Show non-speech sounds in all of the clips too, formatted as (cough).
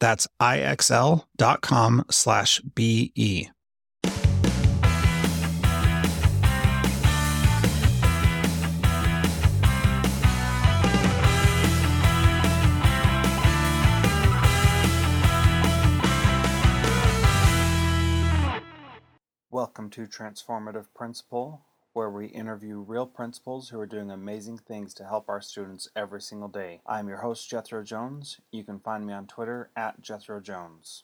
That's ixl.com slash BE. Welcome to Transformative Principal, where we interview real principals who are doing amazing things to help our students every single day. I'm your host, Jethro Jones. You can find me on Twitter at Jethro Jones.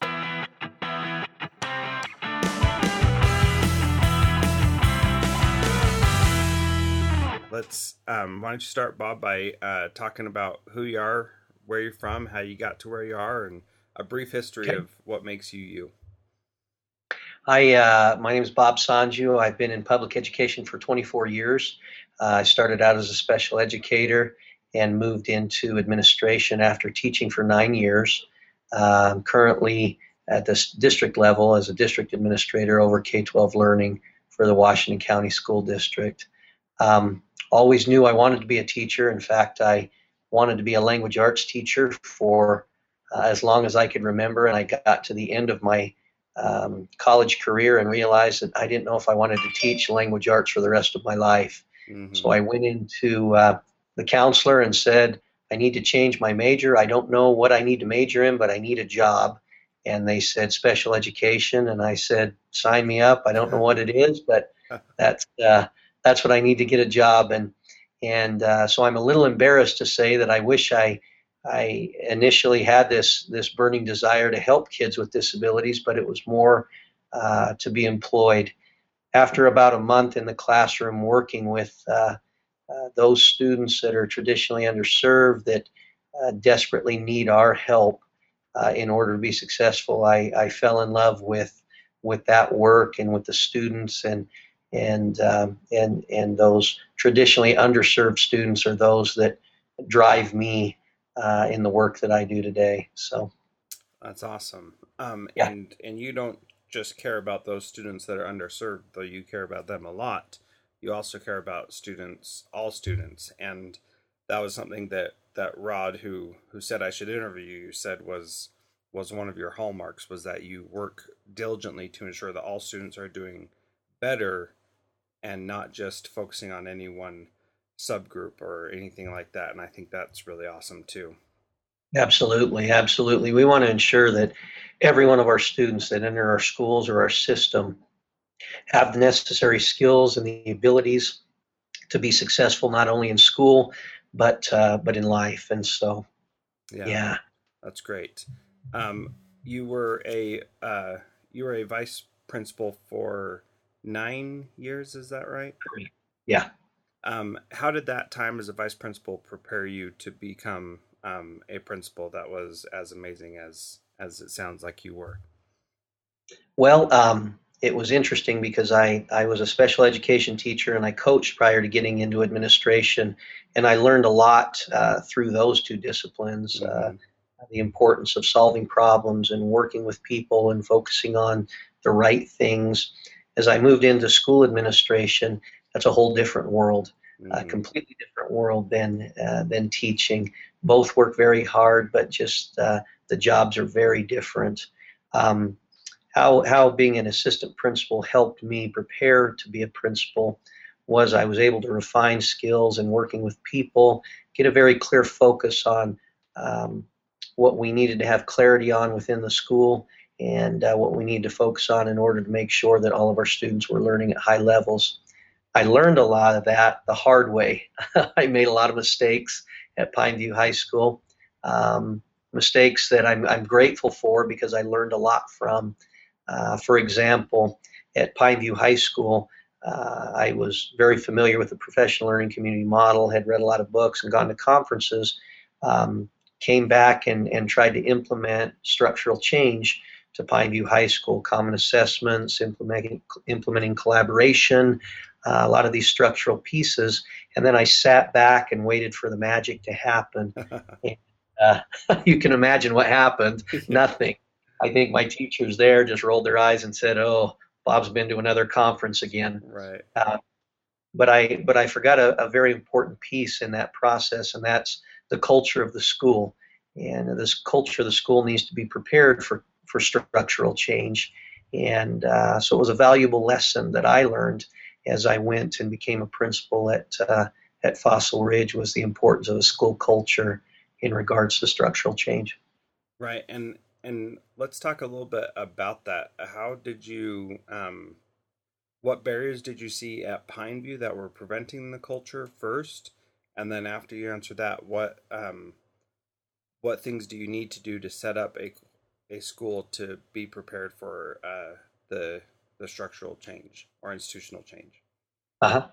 Let's, um, why don't you start, Bob, by uh, talking about who you are, where you're from, how you got to where you are, and a brief history Okay. of what makes you you. Hi, uh, my name is Bob Sonju. I've been in public education for 24 years. Uh, I started out as a special educator and moved into administration after teaching for nine years. Uh, I'm currently at this district level as a district administrator over K 12 learning for the Washington County School District. Um, always knew I wanted to be a teacher. In fact, I wanted to be a language arts teacher for uh, as long as I could remember, and I got to the end of my um, college career and realized that I didn't know if I wanted to teach language arts for the rest of my life. Mhm. So I went into uh, the counselor and said, I need to change my major. I don't know what I need to major in, but I need a job. And they said special education, and I said, sign me up. I don't know what it is, but (laughs) that's uh, that's what I need to get a job. And and uh, so I'm a little embarrassed to say that I wish I I initially had this this burning desire to help kids with disabilities, but it was more uh, to be employed. After about a month in the classroom working with uh, uh, those students that are traditionally underserved that uh, desperately need our help uh, in order to be successful, I, I fell in love with with that work and with the students and and um, and and those traditionally underserved students are those that drive me uh, in the work that I do today. So That's awesome. Um, Yeah. And and you don't just care about those students that are underserved, though you care about them a lot. You also care about students, all students, and that was something that that Rod, who who said I should interview you, said was was one of your hallmarks was that you work diligently to ensure that all students are doing better and not just focusing on any one subgroup or anything like that. And I think that's really awesome too. Absolutely, absolutely. We want to ensure that every one of our students that enter our schools or our system have the necessary skills and the abilities to be successful not only in school but uh, but in life. And so, yeah, yeah. That's great. Um, you were a uh, you were a vice principal for nine years. Is that right? yeah. Um, how did that time as a vice principal prepare you to become um, a principal that was as amazing as as it sounds like you were? Well, um, it was interesting because I, I was a special education teacher and I coached prior to getting into administration, and I learned a lot uh, through those two disciplines. Uh, Mhm. the importance of solving problems and working with people and focusing on the right things. As I moved into school administration, that's a whole different world, mm-hmm. a completely different world than uh, than teaching. Both work very hard, but just uh, the jobs are very different. Um, how how being an assistant principal helped me prepare to be a principal was I was able to refine skills and working with people, get a very clear focus on um, what we needed to have clarity on within the school and uh, what we need to focus on in order to make sure that all of our students were learning at high levels. I learned a lot of that the hard way. (laughs) I made a lot of mistakes at Pineview High School, um, mistakes that I'm, I'm grateful for because I learned a lot from. Uh, for example, at Pineview High School, uh, I was very familiar with the professional learning community model, had read a lot of books and gone to conferences, um, came back and, and tried to implement structural change to Pineview High School, common assessments, implementing, implementing collaboration, uh, a lot of these structural pieces. And then I sat back and waited for the magic to happen. (laughs) and, uh, (laughs) you can imagine what happened. (laughs) Nothing. I think my teachers there just rolled their eyes and said, "Oh, Bob's been to another conference again." Right. Uh, but I but I forgot a, a, very important piece in that process, and that's the culture of the school. And this culture of the school needs to be prepared for for structural change. And uh, so it was a valuable lesson that I learned as I went and became a principal at uh, at Fossil Ridge was the importance of a school culture in regards to structural change. Right, and and let's talk a little bit about that. How did you, um, what barriers did you see at Pineview that were preventing the culture first? And then after you answer that, what, um, what things do you need to do to set up a, a school to be prepared for uh, the, the structural change or institutional change? Uh huh.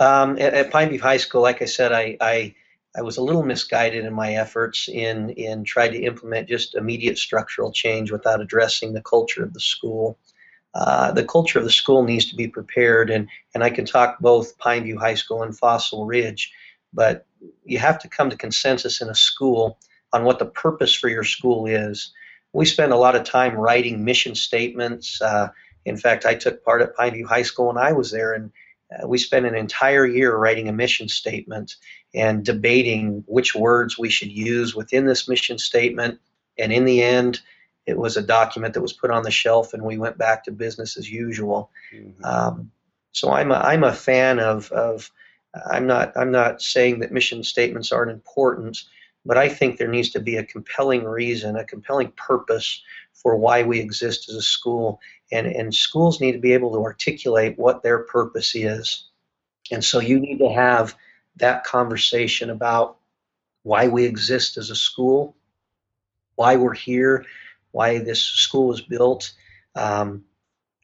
Um, at, at Pineview High School, like I said, I, I I was a little misguided in my efforts in in trying to implement just immediate structural change without addressing the culture of the school. Uh, the culture of the school needs to be prepared, and and I can talk both Pineview High School and Fossil Ridge, but you have to come to consensus in a school on what the purpose for your school is. We spend a lot of time writing mission statements. Uh, in fact, I took part at Pineview High School when I was there, and uh, we spent an entire year writing a mission statement and debating which words we should use within this mission statement. And in the end, it was a document that was put on the shelf, and we went back to business as usual. Mm-hmm. Um, so I'm a, I'm a fan of, of I'm not I'm not saying that mission statements aren't important, but I think there needs to be a compelling reason, a compelling purpose for why we exist as a school, and and schools need to be able to articulate what their purpose is, and so you need to have that conversation about why we exist as a school, why we're here, why this school was built. Um,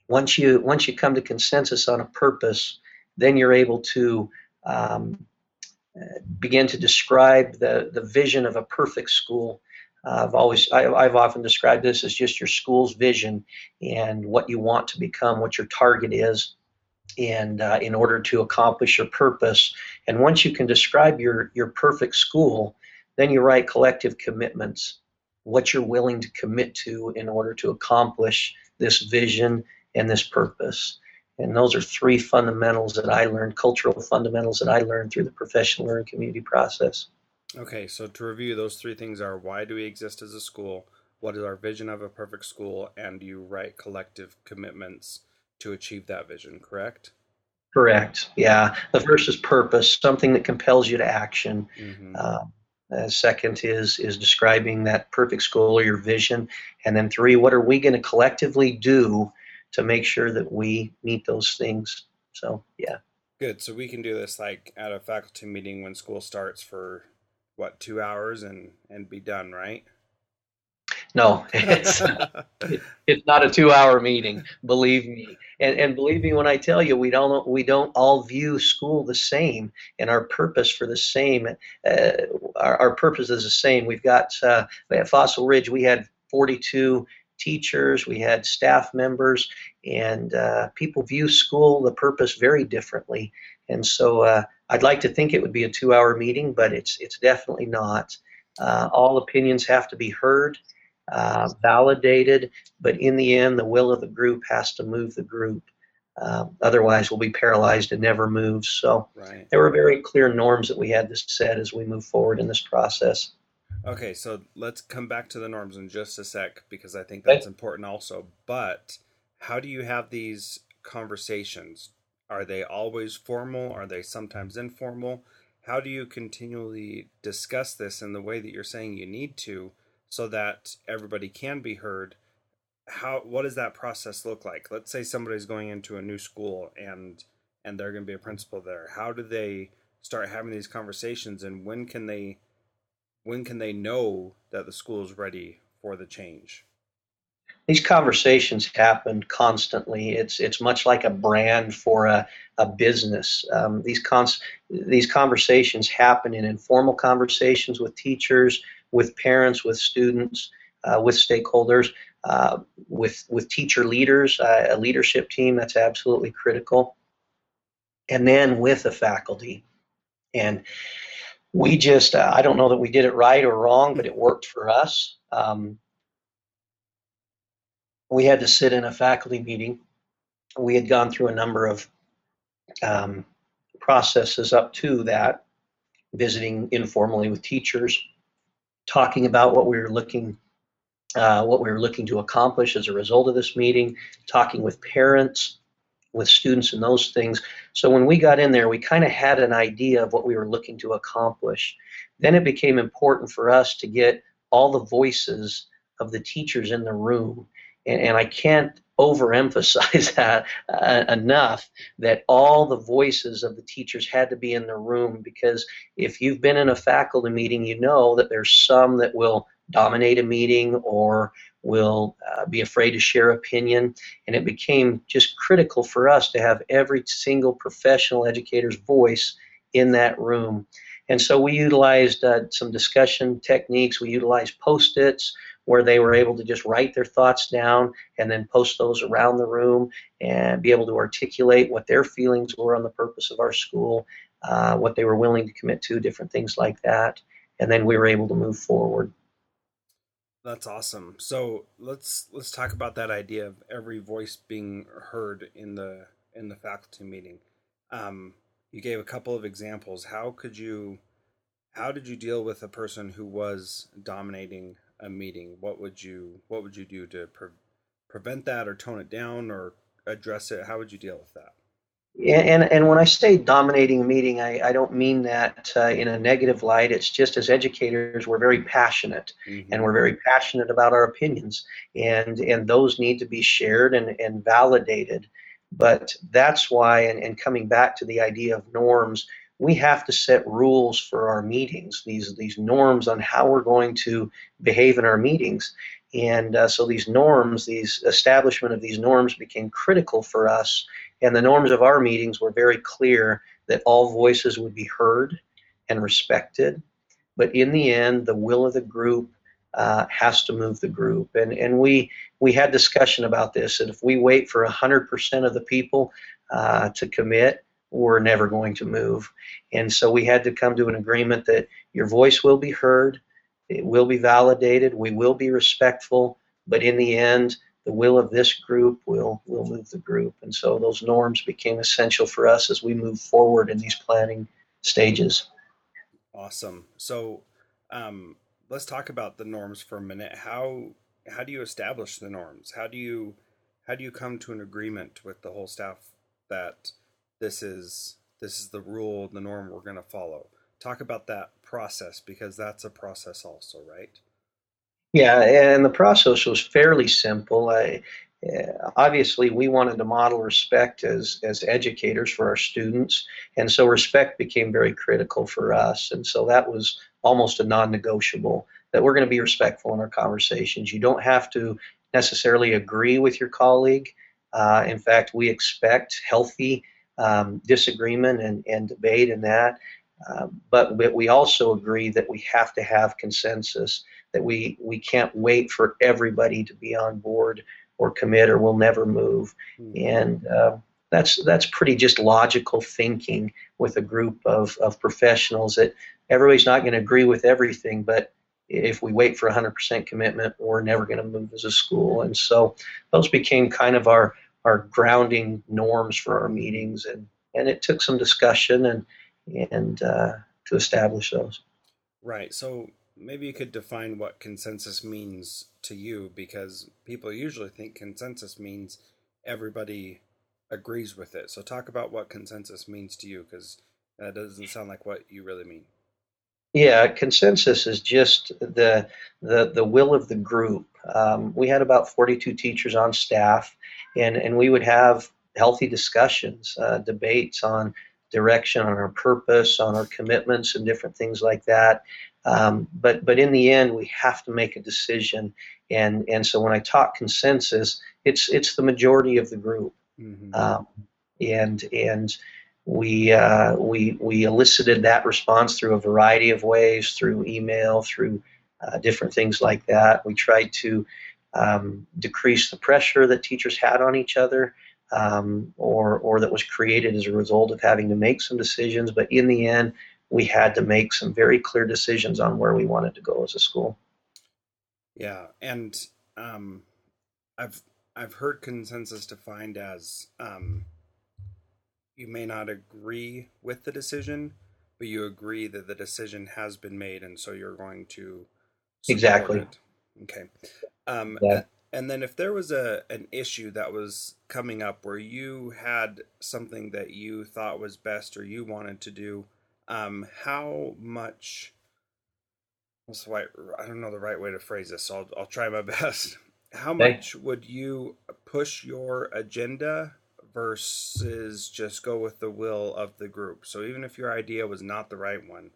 once you once you come to consensus on a purpose, then you're able to um, begin to describe the the vision of a perfect school. Uh, I've always I, I've often described this as just your school's vision and what you want to become, what your target is, and uh, in order to accomplish your purpose. And once you can describe your, your perfect school, then you write collective commitments, what you're willing to commit to in order to accomplish this vision and this purpose. And those are three fundamentals that I learned, cultural fundamentals that I learned through the professional learning community process. Okay, so to review, those three things are why do we exist as a school? What is our vision of a perfect school? And you write collective commitments to achieve that vision, correct? Correct. Yeah. The first is purpose, something that compels you to action. Mm-hmm. Uh, second is is describing that perfect school or your vision, and then three, what are we going to collectively do to make sure that we meet those things? So yeah. Good. So we can do this like at a faculty meeting when school starts for what two hours and and be done, right? No, (laughs) it's it's not a two-hour meeting. Believe me, and and believe me when I tell you, we don't we don't all view school the same, and our purpose for the same. Uh, our, our purpose is the same. We've got uh, at Fossil Ridge, we had 42 teachers, we had staff members, and uh, people view school the purpose very differently. And so, uh, I'd like to think it would be a two-hour meeting, but it's it's definitely not. Uh, all opinions have to be heard uh, validated, but in the end, the will of the group has to move the group. Uh, otherwise, we'll be paralyzed and never move. So right. there were very clear norms that we had to set as we move forward in this process. Okay, so let's come back to the norms in just a sec because I think that's important also. But how do you have these conversations? Are they always formal? Are they sometimes informal? How do you continually discuss this in the way that you're saying you need to so that everybody can be heard? How what does that process look like? Let's say somebody's going into a new school and and they're going to be a principal there. How do they start having these conversations and when can they when can they know that the school is ready for the change? These conversations happen constantly. It's it's much like a brand for a, a business. Um, these cons these conversations happen in informal conversations with teachers, with parents, with students, uh, with stakeholders, uh, with with teacher leaders, uh, a leadership team. That's absolutely critical, and then with the faculty. And we just uh, i don't know that we did it right or wrong but it worked for us um, we had to sit in a faculty meeting we had gone through a number of um, processes up to that visiting informally with teachers talking about what we were looking uh, what we were looking to accomplish as a result of this meeting talking with parents with students and those things. So when we got in there, we kind of had an idea of what we were looking to accomplish. Then it became important for us to get all the voices of the teachers in the room. And, and I can't overemphasize (laughs) that uh, enough that all the voices of the teachers had to be in the room because if you've been in a faculty meeting, you know that there's some that will dominate a meeting or will uh, be afraid to share opinion. And it became just critical for us to have every single professional educator's voice in that room. And so we utilized uh, some discussion techniques. We utilized post its where they were able to just write their thoughts down and then post those around the room and be able to articulate what their feelings were on the purpose of our school, uh, what they were willing to commit to, different things like that. And then we were able to move forward. That's awesome. So let's let's talk about that idea of every voice being heard in the in the faculty meeting. Um, you gave a couple of examples. How could you how did you deal with a person who was dominating a meeting? What would you what would you do to pre- prevent that or tone it down or address it? How would you deal with that? and and when I say dominating a meeting, I, I don't mean that uh, in a negative light. It's just as educators, we're very passionate, mm-hmm. and we're very passionate about our opinions, and and those need to be shared and, and validated. But that's why, and, and coming back to the idea of norms, we have to set rules for our meetings. These these norms on how we're going to behave in our meetings, and uh, so these norms, these establishment of these norms, became critical for us and the norms of our meetings were very clear that all voices would be heard and respected. But in the end, the will of the group uh, has to move the group. And, and we, we had discussion about this. And if we wait for 100% of the people uh, to commit, we're never going to move. And so we had to come to an agreement that your voice will be heard, it will be validated, we will be respectful, but in the end, the will of this group will will move the group. And so those norms became essential for us as we move forward in these planning stages. Awesome. So um, let's talk about the norms for a minute. How how do you establish the norms? How do you how do you come to an agreement with the whole staff that this is this is the rule the norm we're going to follow talk about that process because that's a process also right yeah, and the process was fairly simple. I, uh, obviously, we wanted to model respect as as educators for our students, and so respect became very critical for us. And so that was almost a non-negotiable that we're going to be respectful in our conversations. You don't have to necessarily agree with your colleague. Uh, in fact, we expect healthy um, disagreement and, and debate in that. Uh, but, but we also agree that we have to have consensus that we we can't wait for everybody to be on board or commit or we'll never move mm-hmm. and uh, that's that's pretty just logical thinking with a group of, of professionals that everybody's not going to agree with everything but if we wait for 100% commitment, we're never going to move as a school. And so those became kind of our our grounding norms for our meetings, and and it took some discussion and and uh, to establish those. Right. So maybe you could define what consensus means to you, because people usually think consensus means everybody agrees with it. So talk about what consensus means to you, because that doesn't sound like what you really mean. Yeah, consensus is just the the the will of the group. Um, we had about 42 teachers on staff, and and we would have healthy discussions, uh, debates on direction, on our purpose, on our commitments, and different things like that. Um, but but in the end, we have to make a decision, and and so when I talk consensus, it's it's the majority of the group, mm-hmm. um, and and we, uh, we, we elicited that response through a variety of ways, through email, through uh, different things like that. We tried to um, decrease the pressure that teachers had on each other um, or, or that was created as a result of having to make some decisions. But in the end, we had to make some very clear decisions on where we wanted to go as a school. Yeah, and um, I've I've heard consensus defined as um, you may not agree with the decision, but you agree that the decision has been made, and so you're going to exactly. It. Okay. Um, yeah. And then if there was a an issue that was coming up where you had something that you thought was best or you wanted to do, um, how much? What's the right? I don't know the right way to phrase this. So I'll I'll try my (laughs) best. How much would you push your agenda versus just go with the will of the group. So even if your idea was not the right one,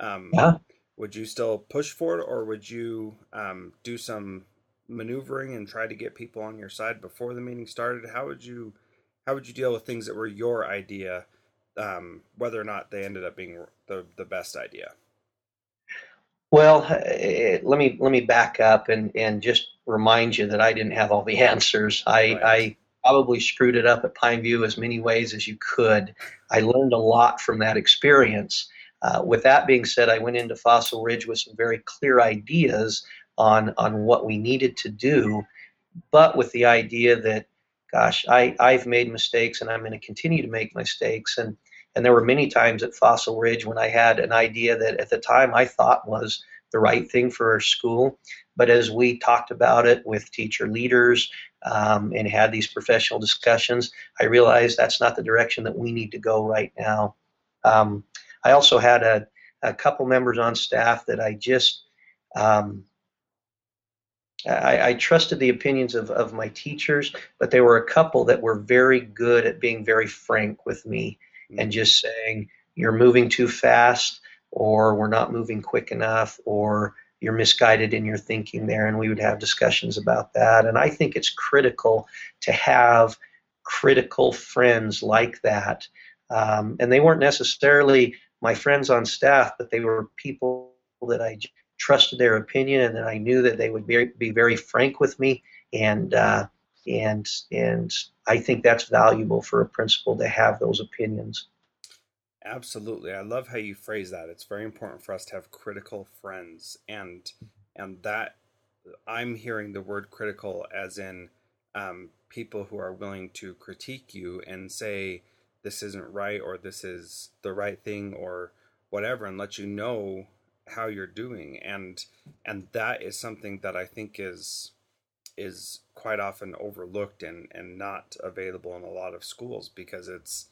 um, yeah. Would you still push for it, or would you um, do some maneuvering and try to get people on your side before the meeting started? How would you how would you deal with things that were your idea, um, whether or not they ended up being the the best idea? Well, eh, let me let me back up and and just remind you that I didn't have all the (laughs) answers. I right. I probably screwed it up at Pineview as many ways as you could. I learned a lot from that experience. Uh, with that being said, I went into Fossil Ridge with some very clear ideas on on what we needed to do, but with the idea that, gosh, I I've made mistakes and I'm going to continue to make mistakes and and there were many times at Fossil Ridge when I had an idea that at the time I thought was the right thing for our school. But as we talked about it with teacher leaders um, and had these professional discussions, I realized that's not the direction that we need to go right now. Um, I also had a, a, couple members on staff that I just um, I, I, trusted the opinions of, of my teachers, but there were a couple that were very good at being very frank with me mm-hmm. and just saying, You're moving too fast or we're not moving quick enough, or you're misguided in your thinking there. And we would have discussions about that. And I think it's critical to have critical friends like that. Um, and they weren't necessarily my friends on staff, but they were people that I trusted their opinion and that I knew that they would be, be very frank with me. And, uh, and, and I think that's valuable for a principal to have those opinions. Absolutely. I love how you phrase that. It's very important for us to have critical friends and and that I'm hearing the word critical as in um, people who are willing to critique you and say this isn't right or this is the right thing or whatever and let you know how you're doing and and that is something that I think is is quite often overlooked and and not available in a lot of schools because it's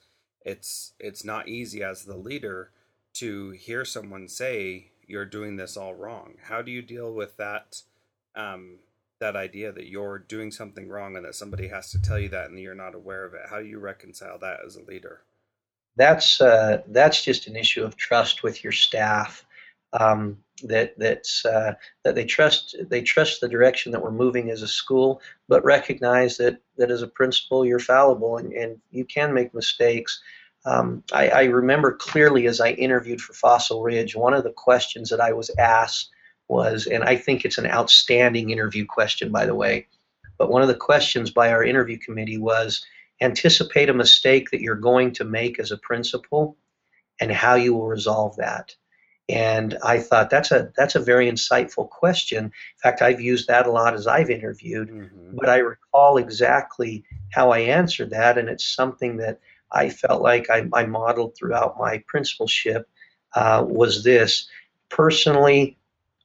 it's it's not easy as the leader to hear someone say you're doing this all wrong. How do you deal with that um, that idea that you're doing something wrong and that somebody has to tell you that and you're not aware of it? How do you reconcile that as a leader? That's uh, that's just an issue of trust with your staff. Um, that that's uh, that they trust they trust the direction that we're moving as a school, but recognize that that as a principal you're fallible and, and you can make mistakes. Um, I, I, remember clearly as I interviewed for Fossil Ridge, one of the questions that I was asked was, and I think it's an outstanding interview question, by the way, but one of the questions by our interview committee was anticipate a mistake that you're going to make as a principal and how you will resolve that. And I thought that's a that's a very insightful question. In fact, I've used that a lot as I've interviewed, mm-hmm. but I recall exactly how I answered that, and it's something that I felt like I, I modeled throughout my principalship. Uh, was this personally?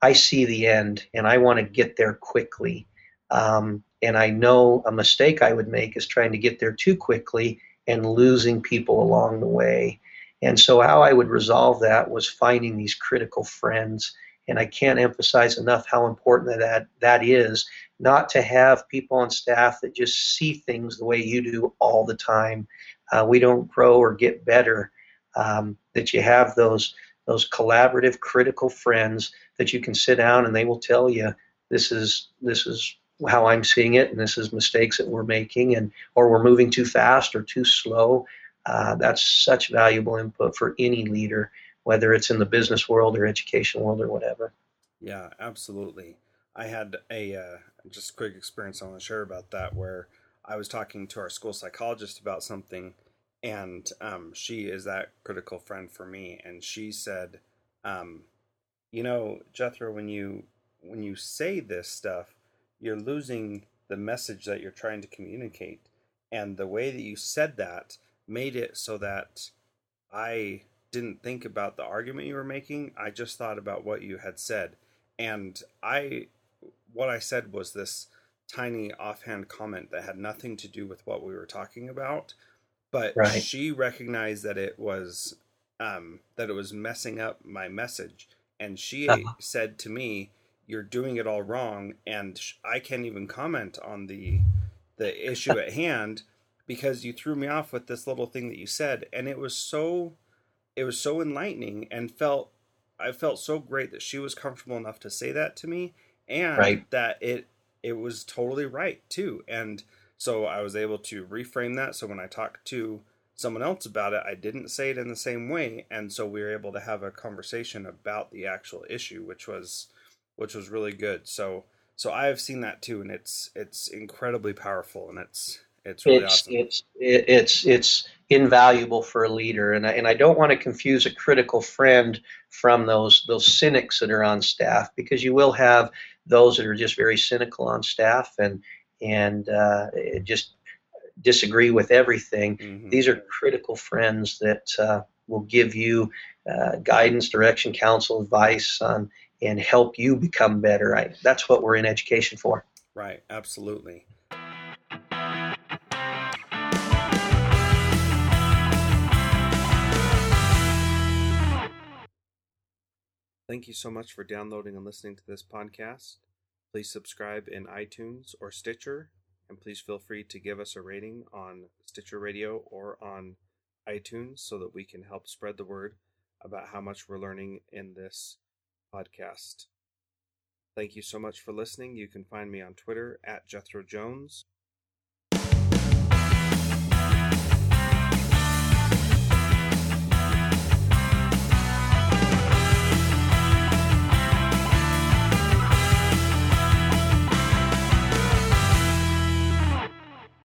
I see the end, and I want to get there quickly. Um, and I know a mistake I would make is trying to get there too quickly and losing people along the way. And so, how I would resolve that was finding these critical friends. And I can't emphasize enough how important that that is. Not to have people on staff that just see things the way you do all the time. Uh, we don't grow or get better. Um, that you have those those collaborative, critical friends that you can sit down and they will tell you this is this is how I'm seeing it, and this is mistakes that we're making, and or we're moving too fast or too slow. Uh, that's such valuable input for any leader, whether it's in the business world or education world or whatever. Yeah, absolutely. I had a uh, just quick experience I want to share about that where I was talking to our school psychologist about something, and um, she is that critical friend for me, and she said, um, "You know, Jethro, when you when you say this stuff, you're losing the message that you're trying to communicate. And the way that you said that made it so that I didn't think about the argument you were making. I just thought about what you had said. And I, what I said was this tiny offhand comment that had nothing to do with what we were talking about. But right. she recognized that it was, um, that it was messing up my message. And she uh-huh. said to me, you're doing it all wrong and i can't even comment on the the issue at hand because you threw me off with this little thing that you said and it was so it was so enlightening and felt i felt so great that she was comfortable enough to say that to me and right. that it it was totally right too and so i was able to reframe that so when i talked to someone else about it i didn't say it in the same way and so we were able to have a conversation about the actual issue which was which was really good. So so I have seen that too, and it's it's incredibly powerful, and it's it's really it's, awesome. It's it's it's invaluable for a leader, and I, and I don't want to confuse a critical friend from those those cynics that are on staff because you will have those that are just very cynical on staff and and uh, just disagree with everything. Mm-hmm. These are critical friends that uh, will give you uh, guidance, direction, counsel, advice on and help you become better. I, that's what we're in education for. Right, absolutely. Thank you so much for downloading and listening to this podcast. Please subscribe in iTunes or Stitcher, and please feel free to give us a rating on Stitcher Radio or on iTunes so that we can help spread the word about how much we're learning in this podcast. Thank you so much for listening. You can find me on Twitter at Jethro Jones.